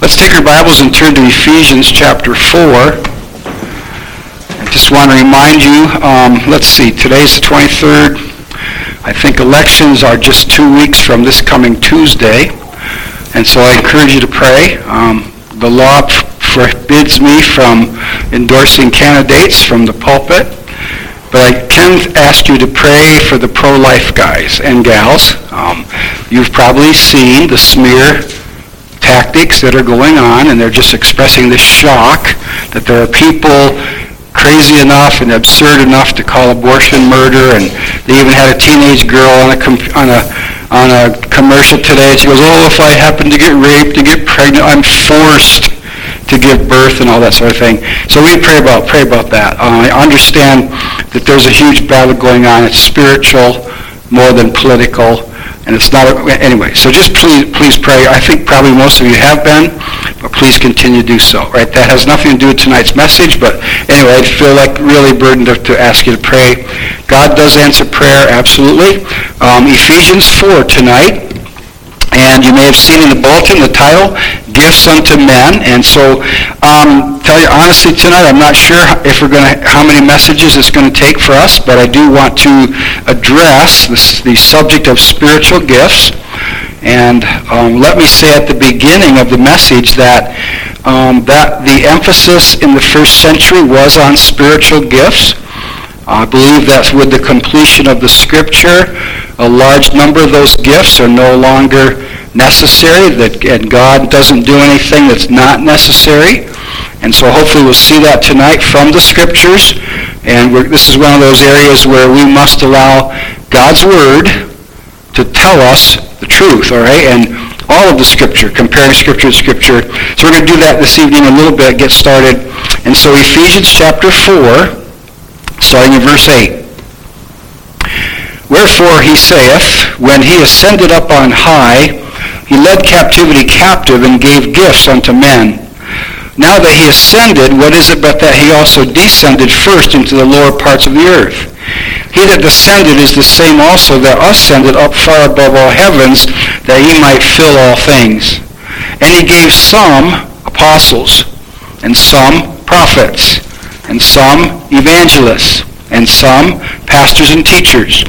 Let's take our Bibles and turn to Ephesians chapter 4. I just want to remind you, um, let's see, today's the 23rd. I think elections are just two weeks from this coming Tuesday. And so I encourage you to pray. Um, the law forbids me from endorsing candidates from the pulpit. But I can ask you to pray for the pro-life guys and gals. Um, you've probably seen the smear tactics that are going on, and they're just expressing this shock that there are people crazy enough and absurd enough to call abortion murder, and they even had a teenage girl on a on a on a commercial today. She goes, "Oh, if I happen to get raped, to get pregnant, I'm forced." to give birth and all that sort of thing. So we pray about pray about that. Uh, I understand that there's a huge battle going on. It's spiritual more than political and it's not, a, anyway, so just please, please pray. I think probably most of you have been, but please continue to do so, right? That has nothing to do with tonight's message, but anyway, I feel like really burdened to, to ask you to pray. God does answer prayer, absolutely. Um, Ephesians 4 tonight, and you may have seen in the bulletin the title, Gifts Unto Men. And so, um, tell you honestly tonight, I'm not sure if we're going to, how many messages it's going to take for us, but I do want to address this, the subject of spiritual gifts. And um, let me say at the beginning of the message that um, that the emphasis in the first century was on spiritual gifts. I believe that with the completion of the scripture, a large number of those gifts are no longer necessary, that, and God doesn't do anything that's not necessary. And so hopefully we'll see that tonight from the scriptures. And this is one of those areas where we must allow God's word to tell us the truth, all right? And all of the scripture, comparing scripture to scripture. So we're going to do that this evening a little bit, get started. And so Ephesians chapter 4, starting in verse 8. Wherefore he saith, When he ascended up on high, he led captivity captive and gave gifts unto men. Now that he ascended, what is it but that he also descended first into the lower parts of the earth? He that descended is the same also that ascended up far above all heavens, that he might fill all things. And he gave some apostles, and some prophets, and some evangelists, and some pastors and teachers,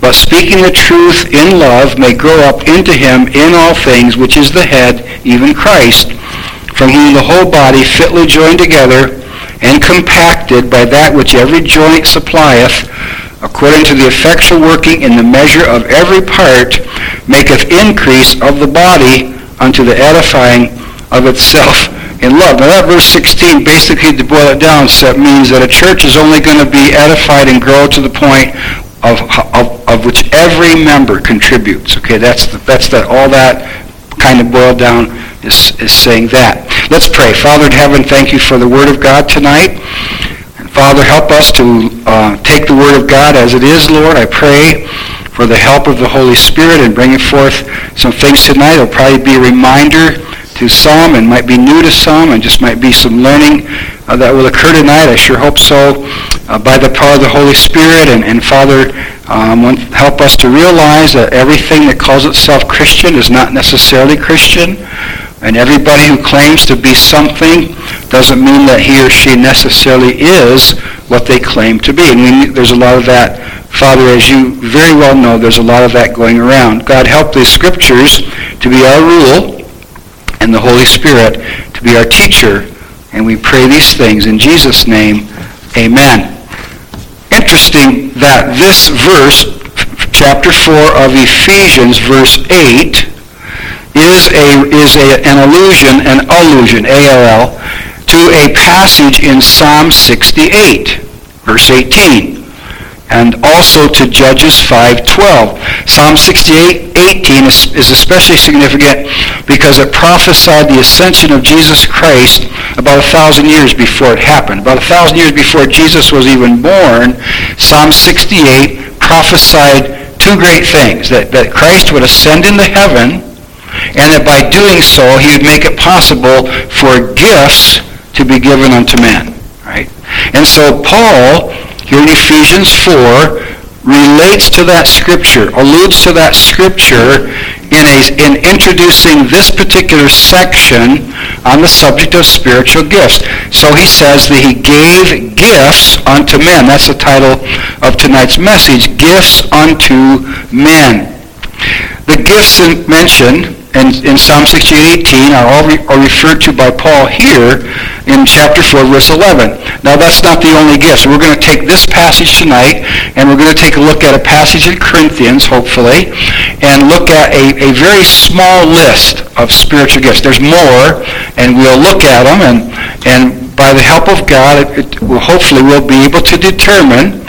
but speaking the truth in love may grow up into him in all things, which is the head, even Christ, from whom the whole body fitly joined together and compacted by that which every joint supplieth, according to the effectual working in the measure of every part, maketh increase of the body unto the edifying of itself in love. Now that verse 16, basically to boil it down, means that a church is only going to be edified and grow to the point of, of, of which every member contributes. Okay, that's the, that's that all that kind of boiled down is, is saying that. Let's pray. Father in heaven, thank you for the Word of God tonight. And Father, help us to uh, take the Word of God as it is, Lord. I pray for the help of the Holy Spirit in bringing forth some things tonight. It'll probably be a reminder to some and might be new to some and just might be some learning uh, that will occur tonight. I sure hope so uh, by the power of the Holy Spirit. And, and Father, um, help us to realize that everything that calls itself Christian is not necessarily Christian. And everybody who claims to be something doesn't mean that he or she necessarily is what they claim to be. And we, there's a lot of that. Father, as you very well know, there's a lot of that going around. God, help the scriptures to be our rule and the Holy Spirit to be our teacher. And we pray these things in Jesus' name. Amen. Interesting that this verse, chapter 4 of Ephesians, verse 8, is, a, is a, an allusion, an allusion, A-L-L, to a passage in Psalm 68, verse 18. And also to Judges 5:12. Psalm 68:18 is, is especially significant because it prophesied the ascension of Jesus Christ about a thousand years before it happened. About a thousand years before Jesus was even born, Psalm 68 prophesied two great things, that, that Christ would ascend into heaven, and that by doing so, he would make it possible for gifts to be given unto men. Right? And so Paul here in Ephesians 4 relates to that scripture, alludes to that scripture in, a, in introducing this particular section on the subject of spiritual gifts. So he says that he gave gifts unto men. That's the title of tonight's message, Gifts unto Men. The gifts mentioned and in Psalm 68:18 are all re- are referred to by Paul here in chapter 4, verse 11. Now that's not the only gifts. We're going to take this passage tonight, and we're going to take a look at a passage in Corinthians, hopefully, and look at a, a very small list of spiritual gifts. There's more, and we'll look at them, and, and by the help of God, it, it will, hopefully we'll be able to determine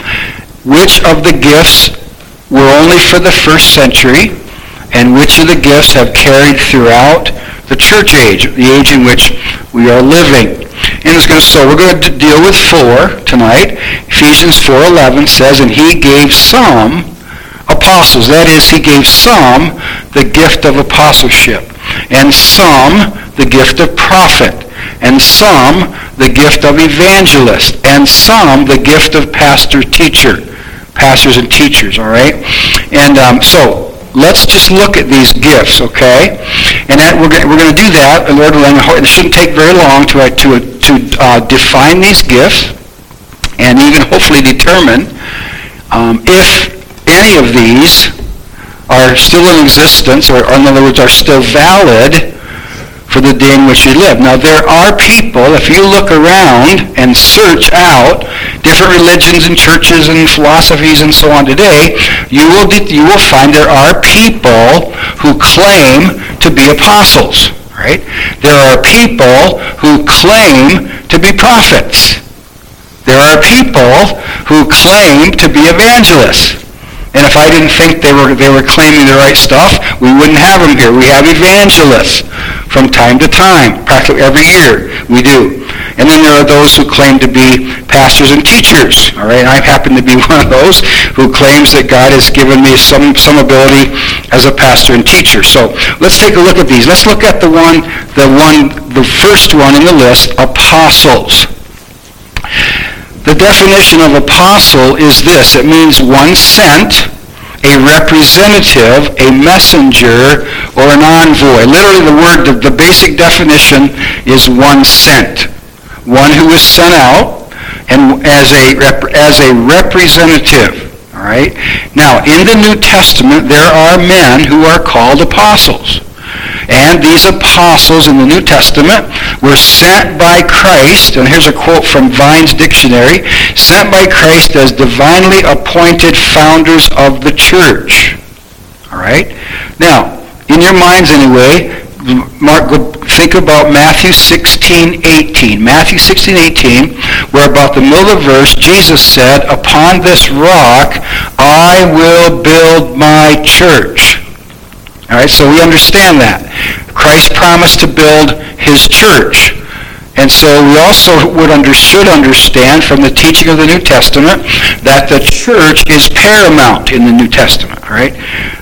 which of the gifts were only for the first century, and which of the gifts have carried throughout the church age, the age in which we are living. And it's going to, so we're going to deal with four tonight. Ephesians 4.11 says, And he gave some apostles. That is, he gave some the gift of apostleship, and some the gift of prophet, and some the gift of evangelist, and some the gift of pastor-teacher. Pastors and teachers, all right? And um, so let's just look at these gifts, okay? And that, we're, we're going to do that, and Lord willing, it shouldn't take very long to, uh, to, to uh, define these gifts and even hopefully determine um, if any of these are still in existence, or, or in other words, are still valid for the day in which we live. Now, there are people, if you look around and search out different religions and churches and philosophies and so on today, you will, you will find there are people who claim to be apostles, right? There are people who claim to be prophets. There are people who claim to be evangelists. And if I didn't think they were, they were claiming the right stuff, we wouldn't have them here. We have evangelists from time to time. Practically every year we do. And then there are those who claim to be pastors and teachers. All right, I happen to be one of those who claims that God has given me some, some ability as a pastor and teacher. So let's take a look at these. Let's look at the one, the one, the first one in the list, apostles. The definition of apostle is this. It means one sent, a representative, a messenger, or an envoy. Literally the word, the, the basic definition is one sent. One who is sent out and as a, as a representative. All right? Now, in the New Testament, there are men who are called apostles. And these apostles in the New Testament were sent by Christ, and here's a quote from Vine's dictionary, sent by Christ as divinely appointed founders of the church. All right? Now, in your minds anyway, Mark, think about Matthew 16, 18. Matthew 16, 18, where about the middle of the verse, Jesus said, Upon this rock I will build my church. All right, so we understand that. Christ promised to build his church. And so we also would under, should understand from the teaching of the New Testament that the church is paramount in the New Testament, All right,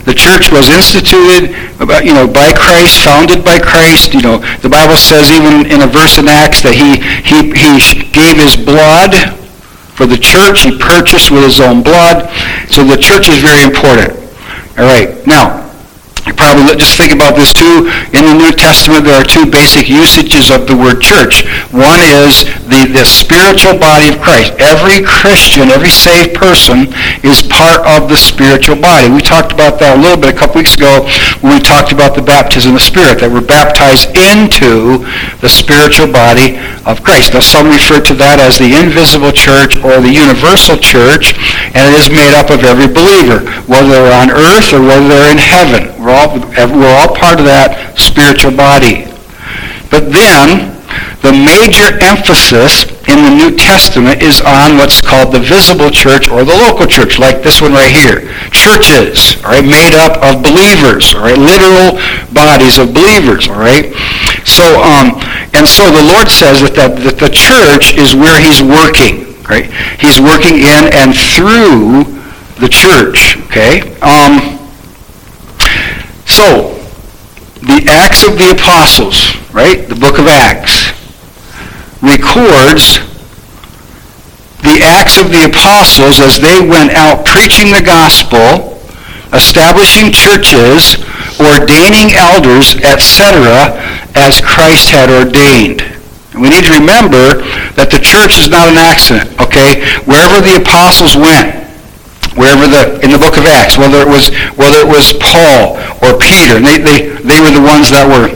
The church was instituted about, you know, by Christ, founded by Christ. You know, the Bible says even in a verse in Acts that he, he, he gave his blood for the church. He purchased with his own blood. So the church is very important. All right. Now, you probably just think about this too. In the New Testament, there are two basic usages of the word church. One is the, the spiritual body of Christ. Every Christian, every saved person is part of the spiritual body. We talked about that a little bit a couple weeks ago when we talked about the baptism of the Spirit, that we're baptized into the spiritual body of Christ. Now, some refer to that as the invisible church or the universal church, and it is made up of every believer, whether they're on earth or whether they're in heaven. We're all, we're all part of that spiritual body. But then, the major emphasis in the New Testament is on what's called the visible church or the local church, like this one right here. Churches, all right, made up of believers, all right, literal bodies of believers, all right. So, um, and so the Lord says that the, that the church is where He's working, right? He's working in and through the church, okay. Um, so, the Acts of the Apostles, right? The book of Acts records the Acts of the Apostles as they went out preaching the gospel, establishing churches, ordaining elders, etc., as Christ had ordained. And we need to remember that the church is not an accident, okay? Wherever the apostles went, wherever the in the book of Acts, whether it was whether it was Paul or Peter, they, they, they were the ones that were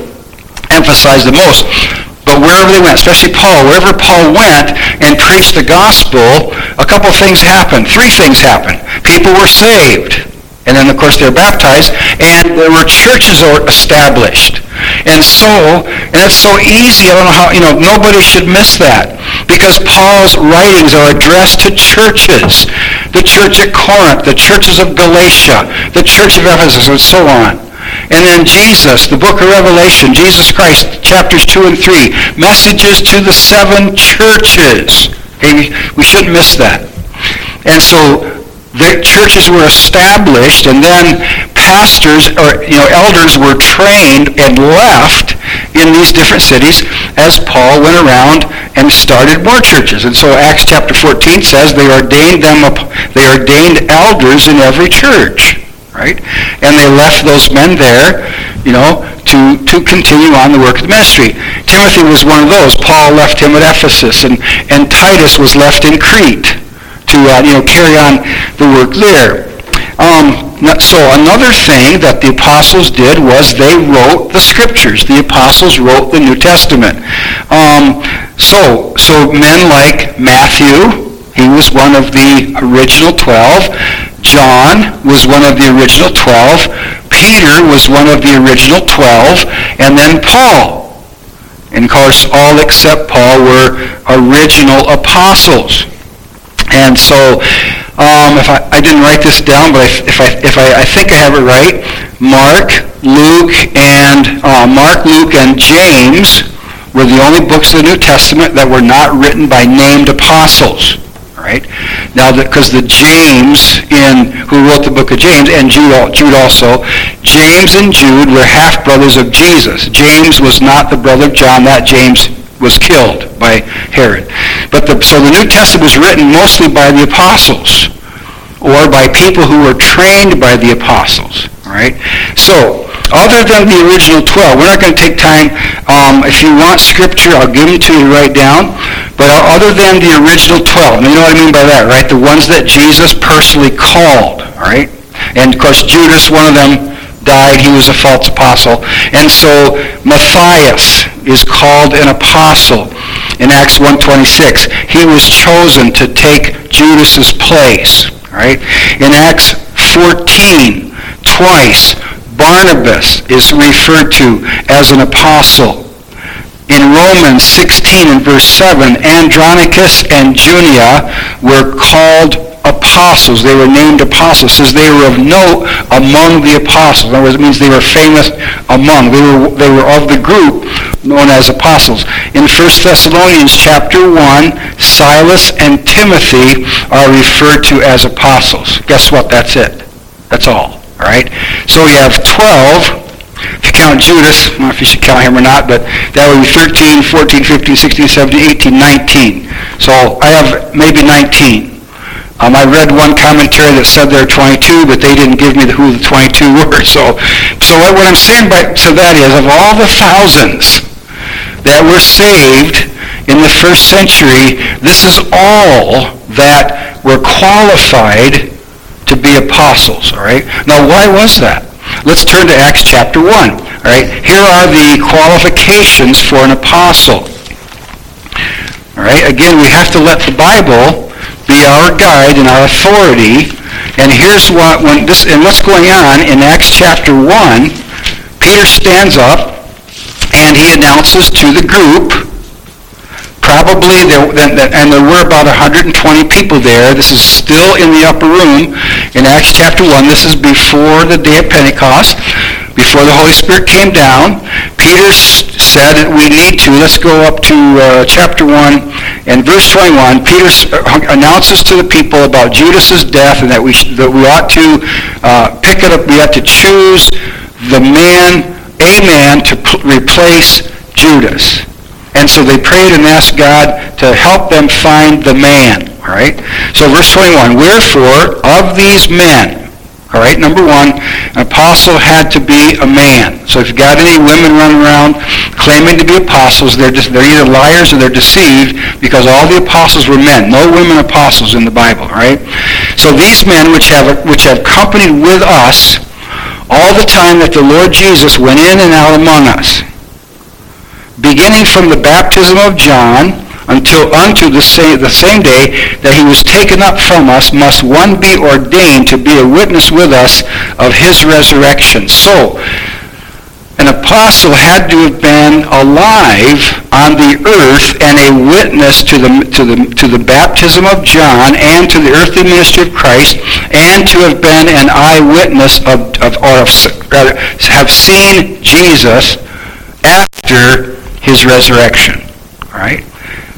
emphasized the most. But wherever they went, especially Paul, wherever Paul went and preached the gospel, a couple things happened. Three things happened. People were saved. And then, of course, they're baptized. And there were churches established. And so, and it's so easy. I don't know how, you know, nobody should miss that. Because Paul's writings are addressed to churches. The church at Corinth, the churches of Galatia, the church of Ephesus, and so on. And then Jesus, the book of Revelation, Jesus Christ, chapters 2 and 3, messages to the seven churches. Okay, we shouldn't miss that. And so the churches were established and then pastors or you know elders were trained and left in these different cities as Paul went around and started more churches. And so Acts chapter 14 says they ordained them they ordained elders in every church right? And they left those men there, you know, to, to continue on the work of the ministry. Timothy was one of those. Paul left him at Ephesus, and, and Titus was left in Crete to, uh, you know, carry on the work there. Um, so another thing that the apostles did was they wrote the scriptures. The apostles wrote the New Testament. Um, so, so men like Matthew, he was one of the original 12. John was one of the original 12. Peter was one of the original 12. And then Paul. And of course, all except Paul were original apostles. And so, um, if I, I, didn't write this down, but if I, if I, I think I have it right, Mark, Luke, and uh, Mark, Luke, and James were the only books of the New Testament that were not written by named apostles right? Now, because the, the, James in who wrote the book of James and Jude, Jude also, James and Jude were half brothers of Jesus. James was not the brother of John. That James was killed by Herod. But the, so the New Testament was written mostly by the apostles or by people who were trained by the apostles. Right? So other than the original 12. We're not going to take time. Um, if you want scripture, I'll give them to you right down. But other than the original 12, you know what I mean by that, right? The ones that Jesus personally called, all right? And of course, Judas, one of them, died. He was a false apostle. And so Matthias is called an apostle in Acts 1.26. He was chosen to take Judas's place. Right? In Acts 14, twice, Barnabas is referred to as an apostle. In Romans 16 and verse 7, Andronicus and Junia were called apostles. They were named apostles. It says they were of note among the apostles. In other words, it means they were famous among. They were, they were of the group known as apostles. In 1 Thessalonians chapter 1, Silas and Timothy are referred to as apostles. Guess what? That's it. That's all. All right? So we have 12. If you count Judas, I don't know if you should count him or not, but that would be 13, 14, 15, 16, 17, 18, 19. So I have maybe 19. Um, I read one commentary that said there are 22, but they didn't give me the, who the 22 were. So, so what, what I'm saying by so that is, of all the thousands that were saved in the first century, this is all that were qualified to be apostles, all right? Now, why was that? Let's turn to Acts chapter 1, all right? Here are the qualifications for an apostle. All right? Again, we have to let the Bible be our guide and our authority. And here's what when this and what's going on in Acts chapter 1, Peter stands up and he announces to the group, Probably, there, and there were about 120 people there. This is still in the upper room in Acts chapter 1. This is before the day of Pentecost, before the Holy Spirit came down. Peter said that we need to. Let's go up to uh, chapter 1 and verse 21. Peter uh, announces to the people about Judas's death and that we, that we ought to uh, pick it up. We ought to choose the man, a man, to p- replace Judas. And so they prayed and asked God to help them find the man. All right? So verse 21, wherefore of these men, all right, number one, an apostle had to be a man. So if you've got any women running around claiming to be apostles, they're, just, they're either liars or they're deceived because all the apostles were men. No women apostles in the Bible, all right? So these men which have, which have companied with us all the time that the Lord Jesus went in and out among us, beginning from the baptism of John until unto the same, the same day that he was taken up from us, must one be ordained to be a witness with us of his resurrection. So, an apostle had to have been alive on the earth and a witness to the, to the, to the baptism of John and to the earthly ministry of Christ and to have been an eyewitness of, of or of, rather, have seen Jesus after his resurrection. All right?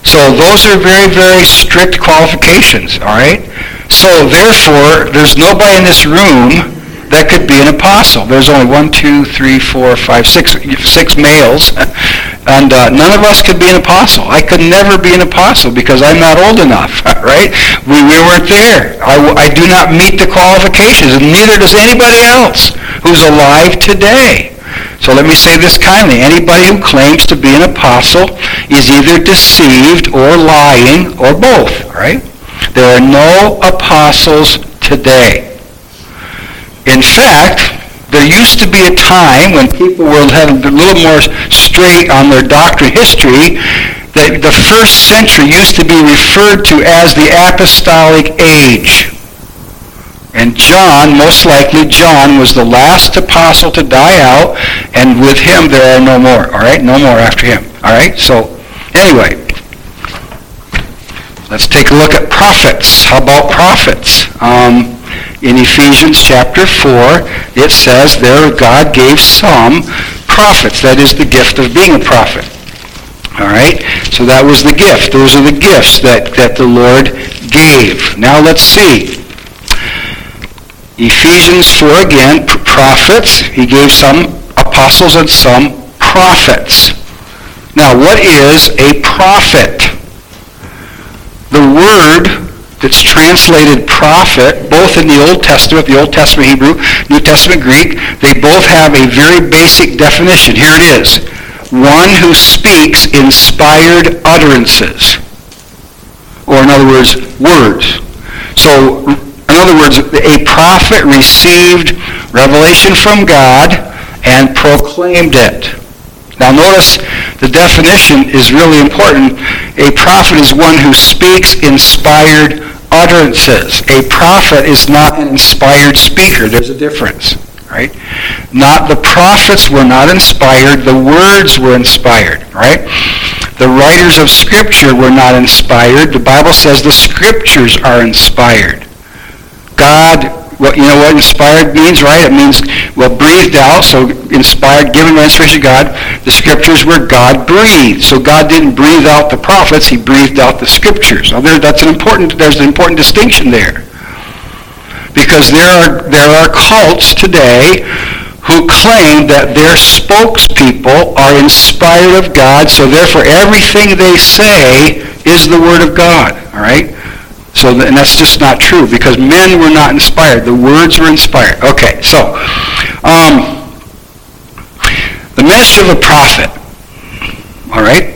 So those are very, very strict qualifications. All right? So therefore, there's nobody in this room that could be an apostle. There's only one, two, three, four, five, six, six males, and uh, none of us could be an apostle. I could never be an apostle because I'm not old enough, right? We, we weren't there. I, I do not meet the qualifications, and neither does anybody else who's alive today. So let me say this kindly. Anybody who claims to be an apostle is either deceived or lying or both, right? There are no apostles today. In fact, there used to be a time when people were a little more straight on their doctrine history that the first century used to be referred to as the apostolic age. And John, most likely John, was the last apostle to die out, and with him there are no more. All right? No more after him. All right? So, anyway, let's take a look at prophets. How about prophets? Um, in Ephesians chapter 4, it says there God gave some prophets. That is the gift of being a prophet. All right? So that was the gift. Those are the gifts that, that the Lord gave. Now let's see. Ephesians 4 again, prophets. He gave some apostles and some prophets. Now, what is a prophet? The word that's translated prophet, both in the Old Testament, the Old Testament Hebrew, New Testament Greek, they both have a very basic definition. Here it is. One who speaks inspired utterances. Or in other words, words. So in other words, a prophet received revelation from God and proclaimed it. Now notice the definition is really important. A prophet is one who speaks inspired utterances. A prophet is not an inspired speaker. There's a difference, right? Not the prophets were not inspired, the words were inspired, right? The writers of scripture were not inspired. The Bible says the scriptures are inspired. God, what you know what inspired means, right? It means well breathed out. So inspired, given by inspiration of God. The scriptures were God breathed. So God didn't breathe out the prophets; He breathed out the scriptures. Now there, that's an important. There's an important distinction there, because there are there are cults today who claim that their spokespeople are inspired of God, so therefore everything they say is the Word of God. All right? So, and that's just not true because men were not inspired. The words were inspired. Okay, so um, the ministry of a prophet. All right,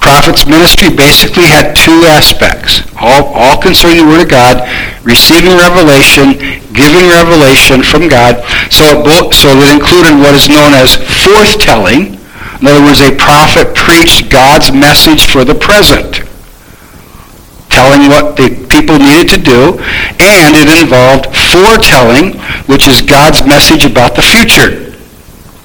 prophet's ministry basically had two aspects, all, all concerning the Word of God, receiving revelation, giving revelation from God. So, so it included what is known as forthtelling. In other words, a prophet preached God's message for the present telling what the people needed to do, and it involved foretelling, which is God's message about the future.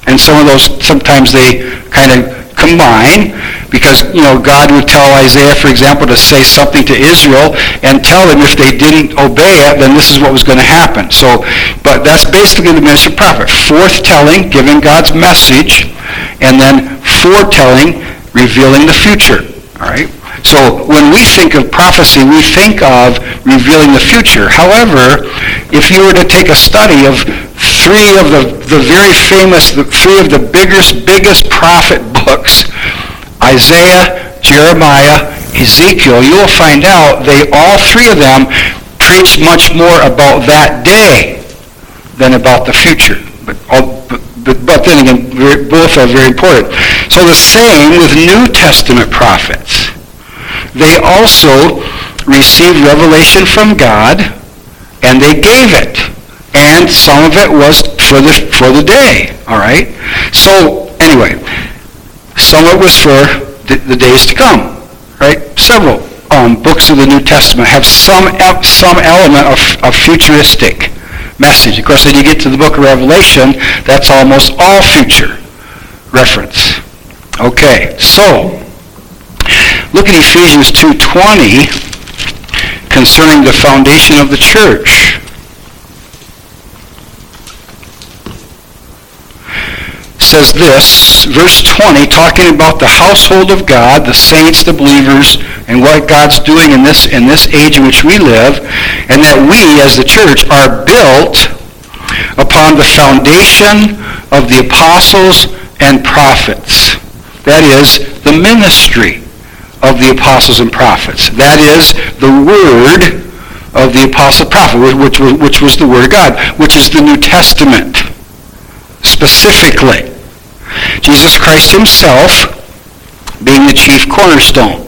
And some of those, sometimes they kind of combine because, you know, God would tell Isaiah, for example, to say something to Israel and tell them if they didn't obey it, then this is what was going to happen. So, but that's basically the ministry of prophet. Forthtelling, giving God's message, and then foretelling, revealing the future. All right? So when we think of prophecy, we think of revealing the future. However, if you were to take a study of three of the, the very famous, the three of the biggest, biggest prophet books, Isaiah, Jeremiah, Ezekiel, you will find out they all three of them preach much more about that day than about the future. But, oh, but, but then again, both are very important. So the same with New Testament prophets. They also received revelation from God, and they gave it. And some of it was for the, for the day, all right? So, anyway, some of it was for the, the days to come, right? Several um, books of the New Testament have some some element of, of futuristic message. Of course, when you get to the book of Revelation, that's almost all future reference. Okay, so look at Ephesians 2.20 concerning the foundation of the church. says this, verse 20, talking about the household of God, the saints, the believers, and what God's doing in this, in this age in which we live, and that we, as the church, are built upon the foundation of the apostles and prophets. That is, the ministry of the apostles and prophets. That is, the word of the apostle prophet, which was, which was the word of God, which is the New Testament specifically. Jesus Christ himself being the chief cornerstone,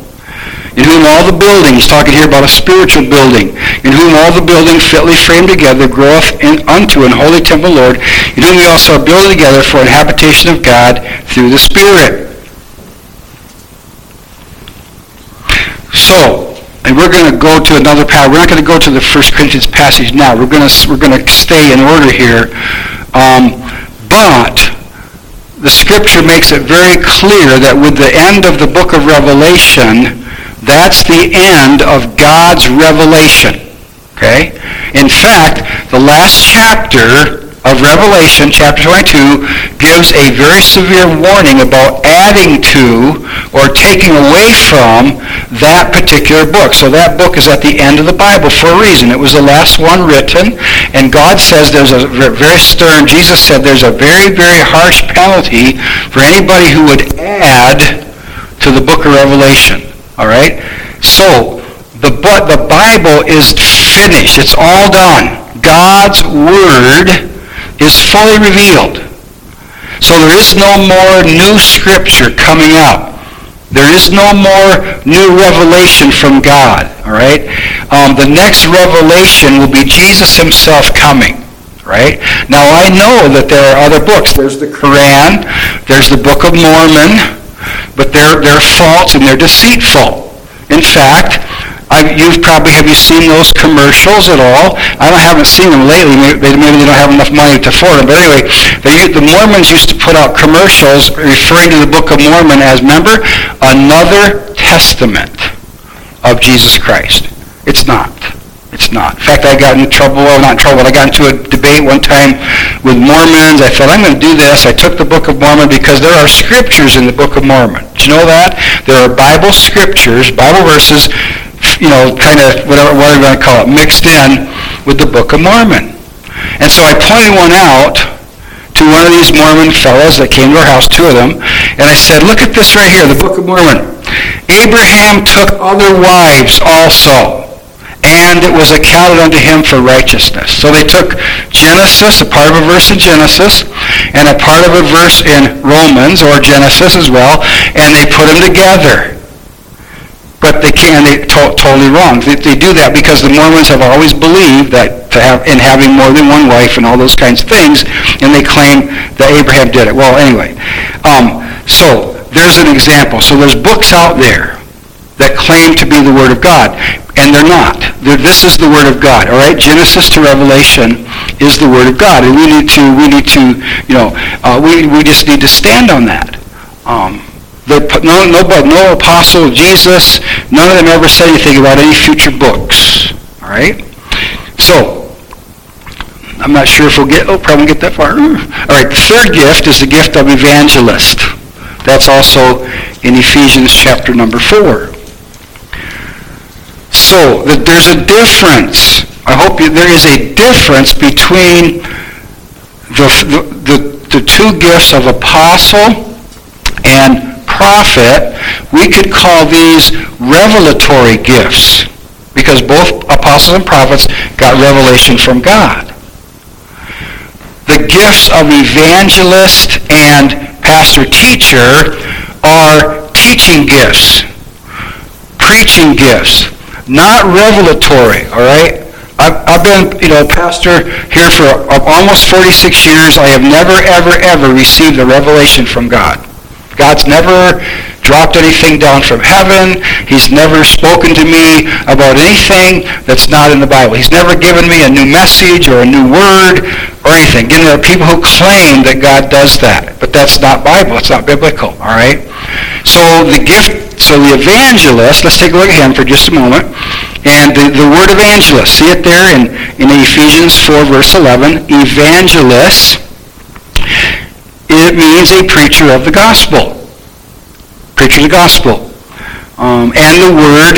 in whom all the building, he's talking here about a spiritual building, in whom all the building fitly framed together groweth in, unto an holy temple, Lord, in whom we also are built together for an habitation of God through the Spirit. So, and we're going to go to another passage. We're not going to go to the First Corinthians passage now. We're going to we're going to stay in order here. Um, but the scripture makes it very clear that with the end of the book of Revelation, that's the end of God's revelation. Okay? In fact, the last chapter of Revelation, chapter 22, gives a very severe warning about adding to or taking away from that particular book. So that book is at the end of the Bible for a reason. It was the last one written, and God says there's a very stern, Jesus said there's a very, very harsh penalty for anybody who would add to the book of Revelation. All right? So, the, the Bible is finished. It's all done. God's Word is fully revealed. So there is no more new scripture coming up. There is no more new revelation from God. All right. Um, the next revelation will be Jesus Himself coming. Right. Now I know that there are other books. There's the Quran. There's the Book of Mormon. But they're they're false and they're deceitful. In fact, I, you've probably, have you seen those commercials at all? I haven't seen them lately. Maybe, they, maybe they don't have enough money to afford them. But anyway, they, the Mormons used to put out commercials referring to the Book of Mormon as, remember, another testament of Jesus Christ. It's not. It's not. In fact, I got in trouble, well, not in trouble, I got into a debate one time with Mormons. I thought, I'm going to do this. I took the Book of Mormon because there are scriptures in the Book of Mormon. Do you know that? There are Bible scriptures, Bible verses you know, kind of whatever, whatever you want to call it, mixed in with the Book of Mormon. And so I pointed one out to one of these Mormon fellows that came to our house, two of them, and I said, look at this right here, the Book of Mormon. Abraham took other wives also, and it was accounted unto him for righteousness. So they took Genesis, a part of a verse in Genesis, and a part of a verse in Romans, or Genesis as well, and they put them together but they can't. They to- totally wrong. They, they, do that because the Mormons have always believed that to have in having more than one wife and all those kinds of things, and they claim that Abraham did it. Well, anyway, um, so there's an example. So there's books out there that claim to be the Word of God, and they're not. They're, this is the Word of God. All right, Genesis to Revelation is the Word of God, and we need to we need to you know uh, we we just need to stand on that. Um, The, no, no, no apostle Jesus, none of them ever said anything about any future books. All right? So, I'm not sure if we'll get, oh, probably get that far. All right, the third gift is the gift of evangelist. That's also in Ephesians chapter number 4. So, there's a difference. I hope you, there is a difference between the, the, the, the two gifts of apostle and prophet, we could call these revelatory gifts because both apostles and prophets got revelation from God. The gifts of evangelist and pastor teacher are teaching gifts, preaching gifts, not revelatory, all right? I've, been, you know, pastor here for almost 46 years. I have never, ever, ever received a revelation from God. God's never dropped anything down from heaven. He's never spoken to me about anything that's not in the Bible. He's never given me a new message or a new word or anything. Again, there are people who claim that God does that, but that's not Bible. It's not biblical, all right? So the gift, so the evangelist, let's take a look at him for just a moment. And the, the word evangelist, see it there in, in Ephesians 4, verse 11. Evangelist it means a preacher of the gospel. Preacher of the gospel. Um, and the word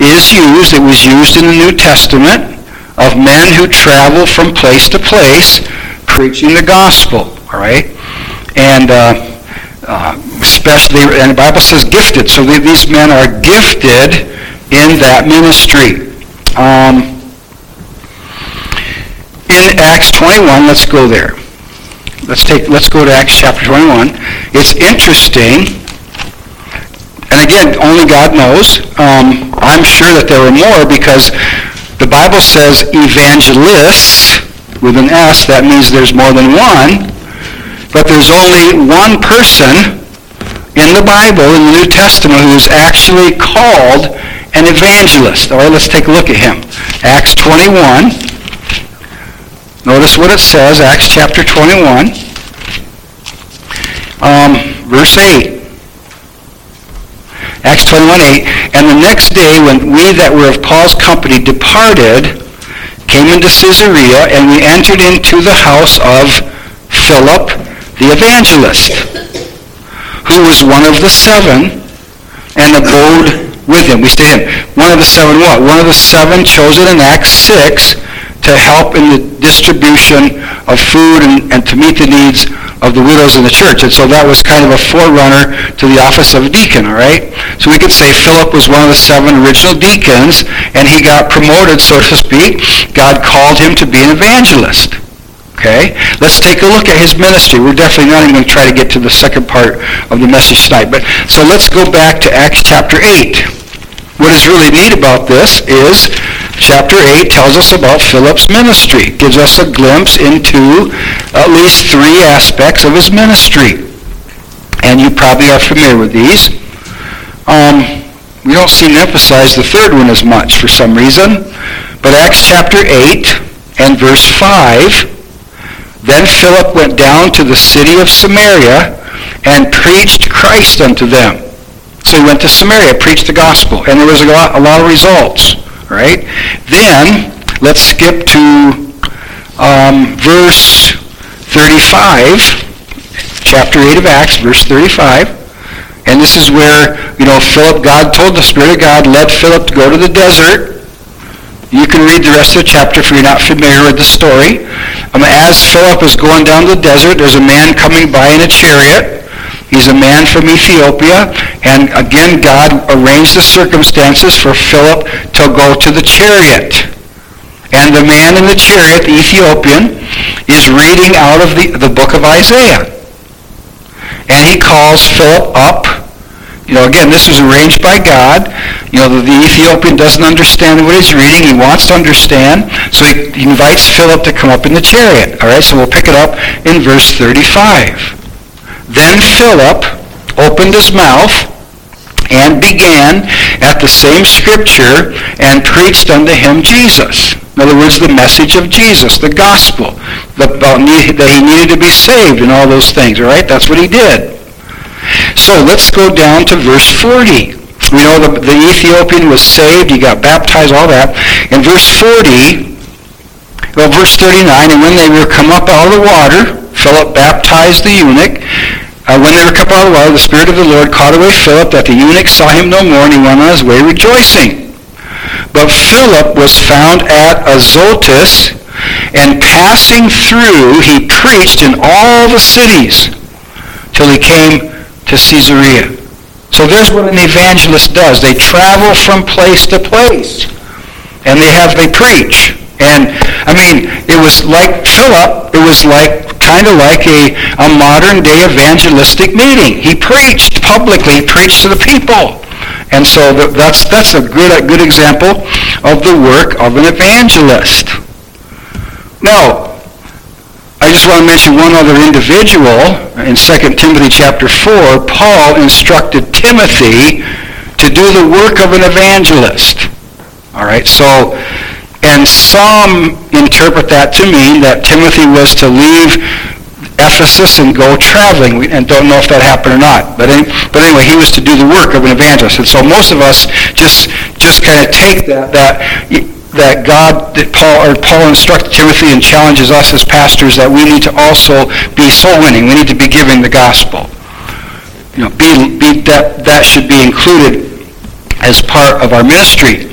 is used, it was used in the New Testament, of men who travel from place to place preaching the gospel. All right? And uh, uh, especially, and the Bible says gifted, so these men are gifted in that ministry. Um, in Acts 21, let's go there. Let's take, let's go to Acts chapter 21. It's interesting, and again, only God knows. Um, I'm sure that there were more because the Bible says evangelists with an S. That means there's more than one. But there's only one person in the Bible, in the New Testament, who is actually called an evangelist. All right, let's take a look at him. Acts 21. Notice what it says, Acts chapter 21, um, verse 8. Acts 21, 8. And the next day, when we that were of Paul's company departed, came into Caesarea, and we entered into the house of Philip the evangelist, who was one of the seven, and abode with him. We stayed in. One of the seven what? One of the seven chosen in Acts 6 to help in the distribution of food and, and to meet the needs of the widows in the church. And so that was kind of a forerunner to the office of a deacon, all right? So we could say Philip was one of the seven original deacons, and he got promoted, so to speak. God called him to be an evangelist. Okay? Let's take a look at his ministry. We're definitely not even going to try to get to the second part of the message tonight. But so let's go back to Acts chapter 8. What is really neat about this is chapter 8 tells us about Philip's ministry. gives us a glimpse into at least three aspects of his ministry. And you probably are familiar with these. Um, we don't seem to emphasize the third one as much for some reason. But Acts chapter 8 and verse 5, Then Philip went down to the city of Samaria and preached Christ unto them. So he went to Samaria, preached the gospel, and there was a lot, a lot of results, right? Then, let's skip to um, verse 35, chapter 8 of Acts, verse 35. And this is where, you know, Philip, God told the Spirit of God, led Philip go to the desert. You can read the rest of the chapter if you're not familiar with the story. Um, as Philip is going down the desert, there's a man coming by in a chariot. He's a man from Ethiopia, and again, God arranged the circumstances for Philip to go to the chariot. And the man in the chariot, the Ethiopian, is reading out of the, the book of Isaiah. And he calls Philip up. You know, again, this was arranged by God. You know, the, the Ethiopian doesn't understand what he's reading. He wants to understand. So he, he invites Philip to come up in the chariot. All right, so we'll pick it up in verse 35. Then Philip opened his mouth and began at the same scripture and preached unto him Jesus. In other words, the message of Jesus, the gospel, the, that he needed to be saved and all those things, all right? That's what he did. So let's go down to verse 40. We know the, the Ethiopian was saved, he got baptized, all that. In verse 40, well, verse 39, and when they were come up out of the water, Philip baptized the eunuch. Uh, when they were come out of the water, the Spirit of the Lord caught away Philip, that the eunuch saw him no more, and he went on his way rejoicing. But Philip was found at Azotus, and passing through, he preached in all the cities till he came to Caesarea. So there's what an evangelist does. They travel from place to place. And they have, they preach. And, I mean, it was like Philip, it was like, kind of like a, a modern day evangelistic meeting. He preached publicly, he preached to the people. And so that's, that's a good, a good example of the work of an evangelist. Now, I just want to mention one other individual. In 2 Timothy chapter 4, Paul instructed Timothy to do the work of an evangelist. All right, so, and some interpret that to mean that Timothy was to leave Ephesus and go traveling, and don't know if that happened or not. But, but anyway, he was to do the work of an evangelist. And so most of us just, just kind of take that, that that God, that Paul, or Paul instructed Timothy and challenges us as pastors that we need to also be soul winning. We need to be giving the gospel. You know, be, be that, that should be included as part of our ministry.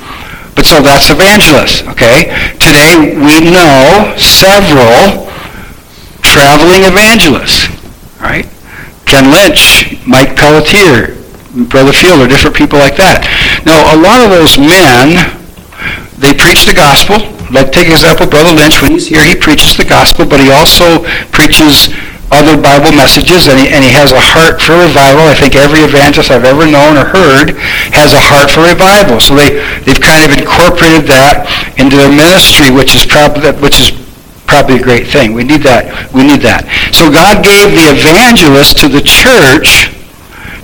So that's evangelists, okay? Today we know several traveling evangelists, right? Ken Lynch, Mike Pelletier, Brother Fielder, different people like that. Now, a lot of those men they preach the gospel. Like take example, Brother Lynch, when he's here, he preaches the gospel, but he also preaches other Bible messages, and he, and he has a heart for revival. I think every evangelist I've ever known or heard has a heart for revival. So they, they've kind of incorporated that into their ministry, which is probably which is probably a great thing. We need that. We need that. So God gave the evangelist to the church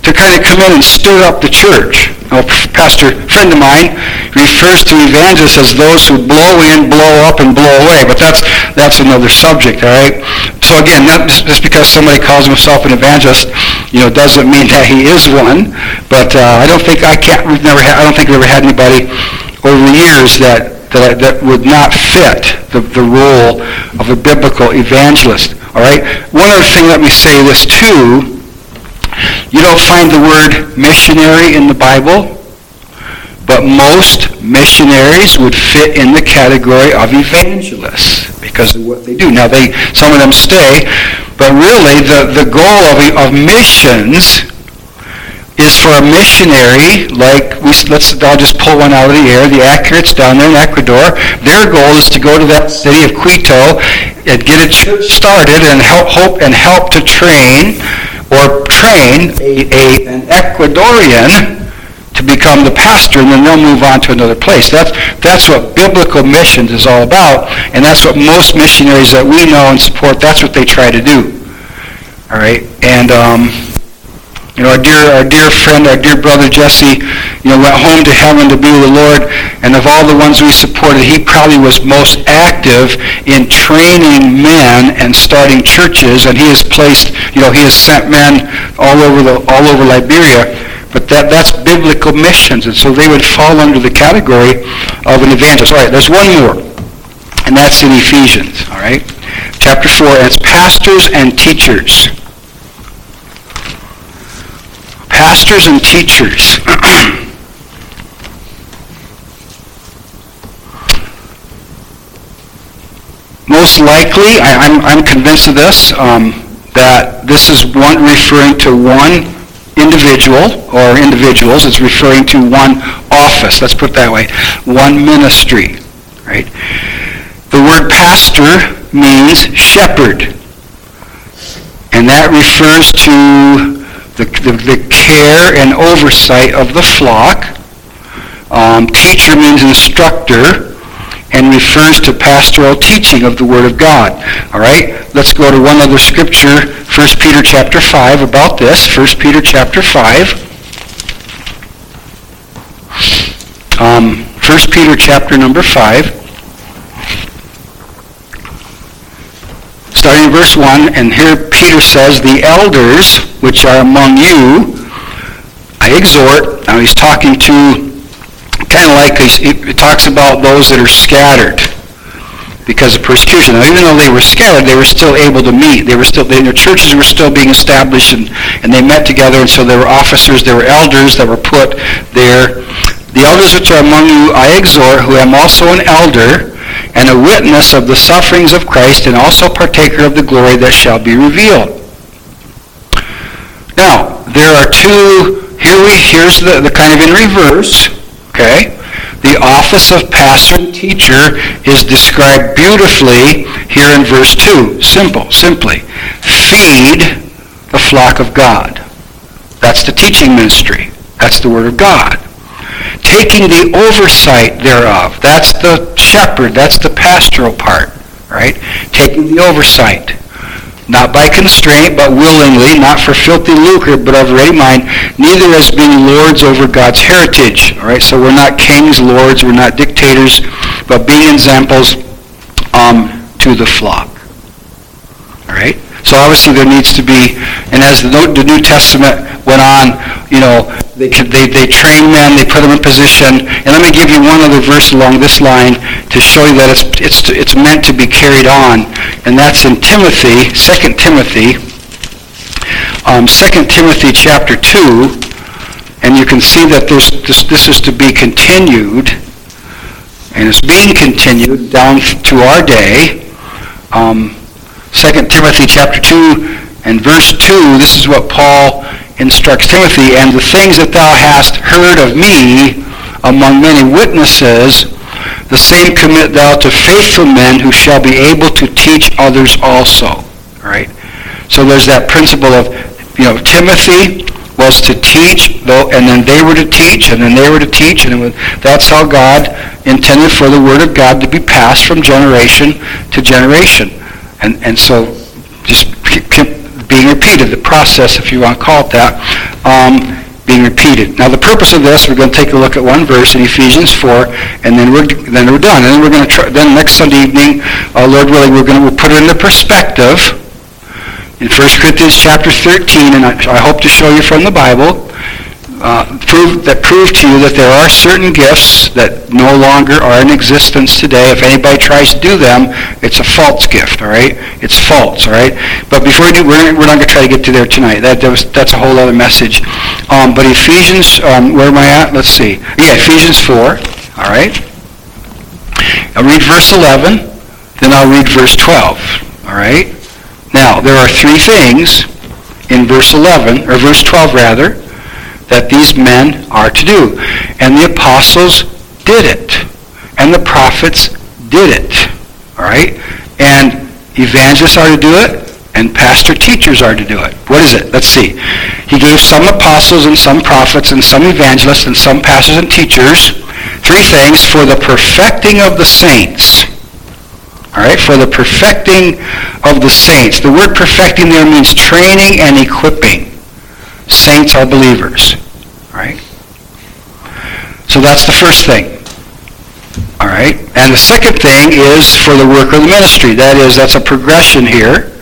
to kind of come in and stir up the church. A pastor friend of mine refers to evangelists as those who blow in, blow up, and blow away. But that's that's another subject, all right? So again, not just, just because somebody calls himself an evangelist, you know, doesn't mean that he is one. But uh, I don't think I can't. We've never had. I don't think we've ever had anybody over the years that that, that would not fit the, the role of a biblical evangelist. All right. One other thing, let me say this too you don't find the word missionary in the Bible, but most missionaries would fit in the category of evangelists because of what they do. Now, they some of them stay, but really the, the goal of, of missions is for a missionary, like we let's I'll just pull one out of the air. The Accurates down there in Ecuador, their goal is to go to that city of Quito and get church started and help hope and help to train or train a, a, an Ecuadorian to become the pastor, and then they'll move on to another place. That's, that's what biblical missions is all about, and that's what most missionaries that we know and support, that's what they try to do. All right? And um, you know, our dear, our dear friend, our dear brother Jesse, you know, went home to heaven to be with the Lord. And of all the ones we supported, he probably was most active in training men and starting churches. And he has placed, you know, he has sent men all over the, all over Liberia. But that, that's biblical missions. And so they would fall under the category of an evangelist. All right, there's one more. And that's in Ephesians, all right? Chapter 4, and it's pastors and teachers pastors and teachers. Most likely, I, am I'm, I'm convinced of this, um, that this is one referring to one individual or individuals. It's referring to one office. Let's put it that way. One ministry, right? The word pastor means shepherd. And that refers to the, the, the care and oversight of the flock. Um, teacher means instructor and refers to pastoral teaching of the Word of God. All right, let's go to one other scripture, 1 Peter chapter 5 about this. 1 Peter chapter 5. Um, 1 Peter chapter number 5. Starting in verse 1, and here Peter says, The elders which are among you I exhort. Now he's talking to kind of like he talks about those that are scattered because of persecution. Now, even though they were scattered, they were still able to meet. They were still, their churches were still being established, and, and they met together, and so there were officers, there were elders that were put there. The elders which are among you I exhort, who am also an elder, and a witness of the sufferings of Christ, and also partaker of the glory that shall be revealed. Now, there are two, here we, here's the, the kind of in reverse, okay? The office of pastor and teacher is described beautifully here in verse 2. Simple, simply. Feed the flock of God. That's the teaching ministry. That's the Word of God. Taking the oversight thereof. That's the shepherd. That's the pastoral part. Right? Taking the oversight not by constraint, but willingly, not for filthy lucre, but of ready mind, neither as being lords over God's heritage. All right, so we're not kings, lords, we're not dictators, but being examples um, to the flock. All right, so obviously there needs to be, and as the, New Testament went on, you know, they, they, they train men, they put them in position. And let me give you one other verse along this line to show you that it's, it's, it's meant to be carried on. And that's in Timothy, 2 Timothy, um, 2 Timothy chapter 2. And you can see that this, this is to be continued. And it's being continued down to our day. Um, 2 Timothy chapter 2 and verse 2, this is what Paul instructs Timothy, and the things that thou hast heard of me among many witnesses, the same commit thou to faithful men who shall be able to teach others also. Right? So there's that principle of, you know, Timothy was to teach, though, and then they were to teach, and then they were to teach, and was, that's how God intended for the Word of God to be passed from generation to generation. And, and so just being repeated, the process, if you want to call it that, um, being repeated. Now, the purpose of this, we're going to take a look at one verse in Ephesians 4, and then we're then we're done. And then we're going to try, then next Sunday evening, uh, Lord willing, we're going to we'll put it into perspective in 1 Corinthians chapter 13, and I, I hope to show you from the Bible uh, prove, that prove to you that there are certain gifts that no longer are in existence today. If anybody tries to do them, it's a false gift, all right? It's false, all right? But before we do, we're, we're not going to try to get to there tonight. That, that was, that's a whole other message. Um, but Ephesians, um, where am I at? Let's see. Yeah, Ephesians 4, all right? I'll read verse 11, then I'll read verse 12, all right? Now, there are three things in verse 11, or verse 12 rather, that these men are to do. And the apostles did it. And the prophets did it. All right? And evangelists are to do it, and pastor teachers are to do it. What is it? Let's see. He gave some apostles and some prophets and some evangelists and some pastors and teachers three things for the perfecting of the saints. All right, for the perfecting of the saints. The word perfecting there means training and equipping. Saints are believers. Right? So that's the first thing. All right? And the second thing is for the work of the ministry. That is, that's a progression here.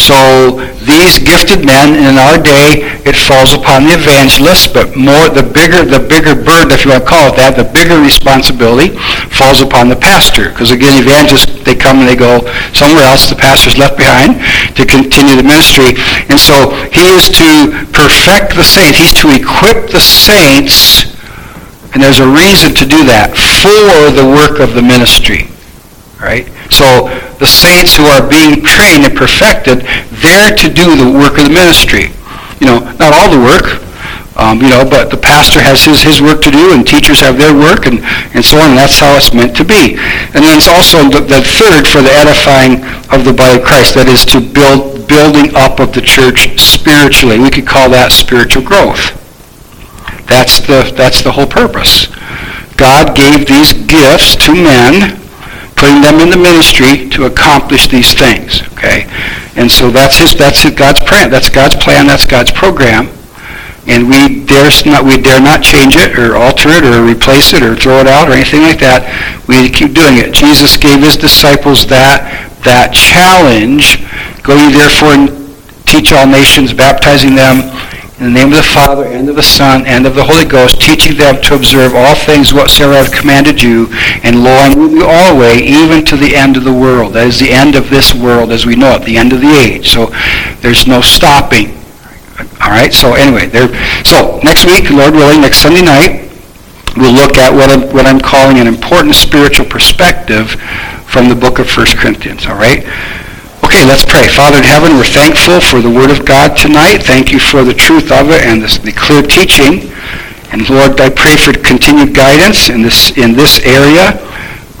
So these gifted men in our day, it falls upon the evangelist, but more the bigger the bigger burden, if you want to call it that, the bigger responsibility falls upon the pastor. Because again, evangelists they come and they go somewhere else. The pastor's left behind to continue the ministry, and so he is to perfect the saints. He's to equip the saints, and there's a reason to do that for the work of the ministry. Right? So the saints who are being trained and perfected, they're to do the work of the ministry. You know, not all the work, um, you know, but the pastor has his, his work to do and teachers have their work and, and so on. And that's how it's meant to be. And then it's also the, the third for the edifying of the body of Christ. That is to build building up of the church spiritually. We could call that spiritual growth. That's the, that's the whole purpose. God gave these gifts to men putting them in the ministry to accomplish these things. Okay, and so that's his that's his, God's plan. That's God's plan. That's God's program. And we dare not we dare not change it or alter it or replace it or throw it out or anything like that. We keep doing it. Jesus gave his disciples that that challenge. Go ye therefore and teach all nations, baptizing them in the name of the Father, and of the Son, and of the Holy Ghost, teaching them to observe all things whatsoever I have commanded you. And lo, I'm with you always, even to the end of the world. That is the end of this world as we know it, the end of the age. So there's no stopping. All right, so anyway, there. So next week, Lord willing, next Sunday night, we'll look at what I'm, what I'm calling an important spiritual perspective from the book of 1 Corinthians, all right? Okay, let's pray. Father in heaven, we're thankful for the Word of God tonight. Thank you for the truth of it and this, the clear teaching. And Lord, I pray for continued guidance in this, in this area.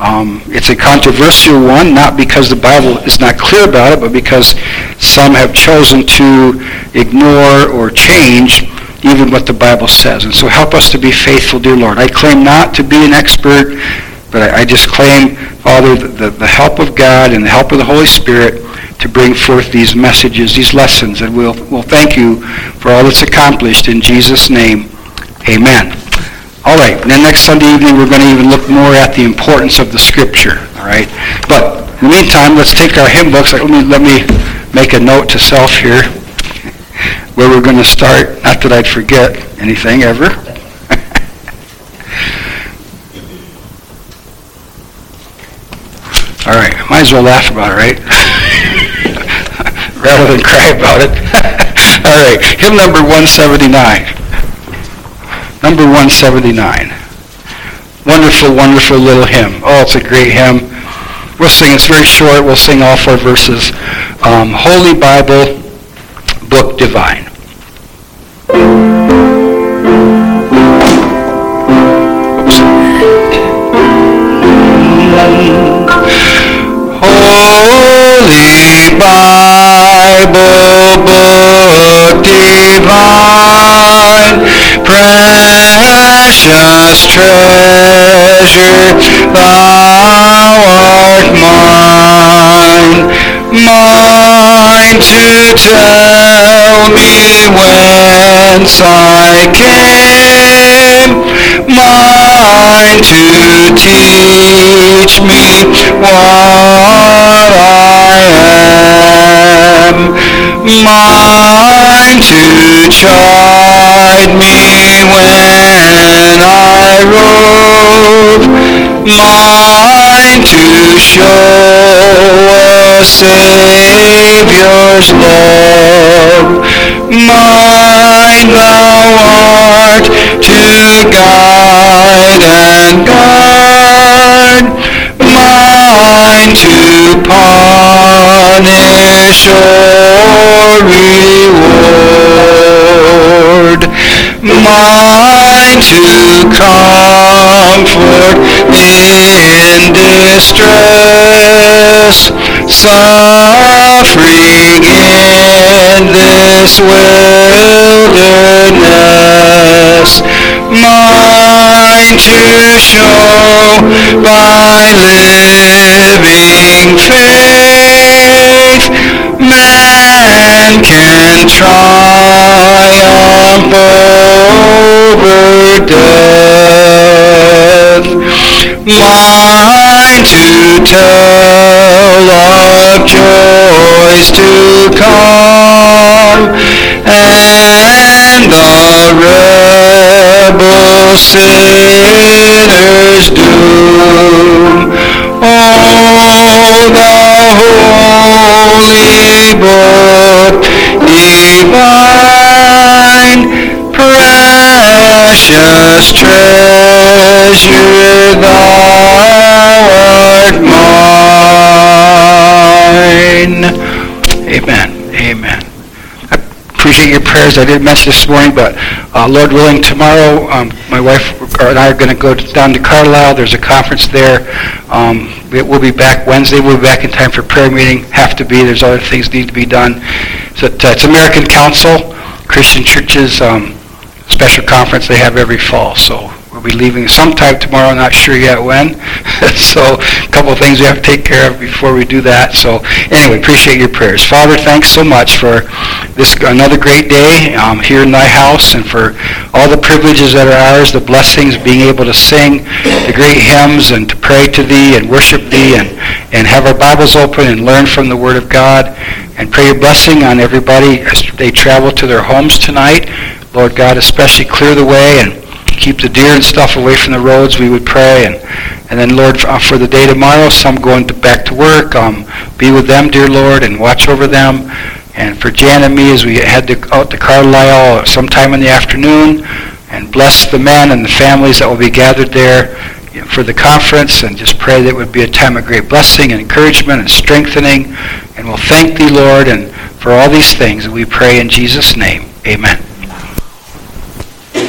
Um, it's a controversial one, not because the Bible is not clear about it, but because some have chosen to ignore or change even what the Bible says. And so help us to be faithful, dear Lord. I claim not to be an expert, but I, I just claim, Father, the, the help of God and the help of the Holy Spirit to bring forth these messages, these lessons. And we'll, we'll thank you for all that's accomplished in Jesus' name. Amen. All right, then next Sunday evening we're going to even look more at the importance of the Scripture. All right, but in the meantime, let's take our hymn books. Let me let me make a note to self here where we're going to start. Not that I'd forget anything ever. All right, might as well laugh about it, right? Rather than cry about it. All right, hymn number 179. Number 179. Wonderful, wonderful little hymn. Oh, it's a great hymn. We'll sing, it's very short. We'll sing all four verses. Um, Holy Bible, Book Divine. Precious treasure, thou art mine, mine to tell me whence I came, mine to teach me what I mine to chide me when I rove, mine to show a Savior's love, mine thou art to guide and guard, mine to punish or reward, mine to comfort in distress, suffering in this wilderness, mine to show by living faith man can triumph over death. Mine to tell of joys to come and the rebel sinner's doom. The holy book divine, precious treasure thou art mine. Amen. Amen. I appreciate your prayers. I didn't mention this morning, but uh, Lord willing, tomorrow um, my wife and I are going to go down to Carlisle. There's a conference there. Um, we'll be back Wednesday. We'll be back in time for prayer meeting. Have to be. There's other things need to be done. So uh, it's American Council, Christian Churches um, special conference they have every fall. So we'll be leaving sometime tomorrow. Not sure yet when. so a couple of things we have to take care of before we do that. So anyway, appreciate your prayers. Father, thanks so much for this another great day um, here in thy house and for all the privileges that are ours, the blessings, being able to sing the great hymns and to pray to thee and worship thee and, and have our Bibles open and learn from the Word of God. and pray your blessing on everybody as they travel to their homes tonight. Lord God, especially clear the way and keep the deer and stuff away from the roads, we would pray. And, and then, Lord, for the day tomorrow, some going to, back to work, um, be with them, dear Lord, and watch over them. And for Jan and me, as we head to, out to Carlisle sometime in the afternoon, and bless the men and the families that will be gathered there for the conference, and just pray that it would be a time of great blessing and encouragement and strengthening. And we'll thank thee, Lord, and for all these things, we pray in Jesus' name. Amen.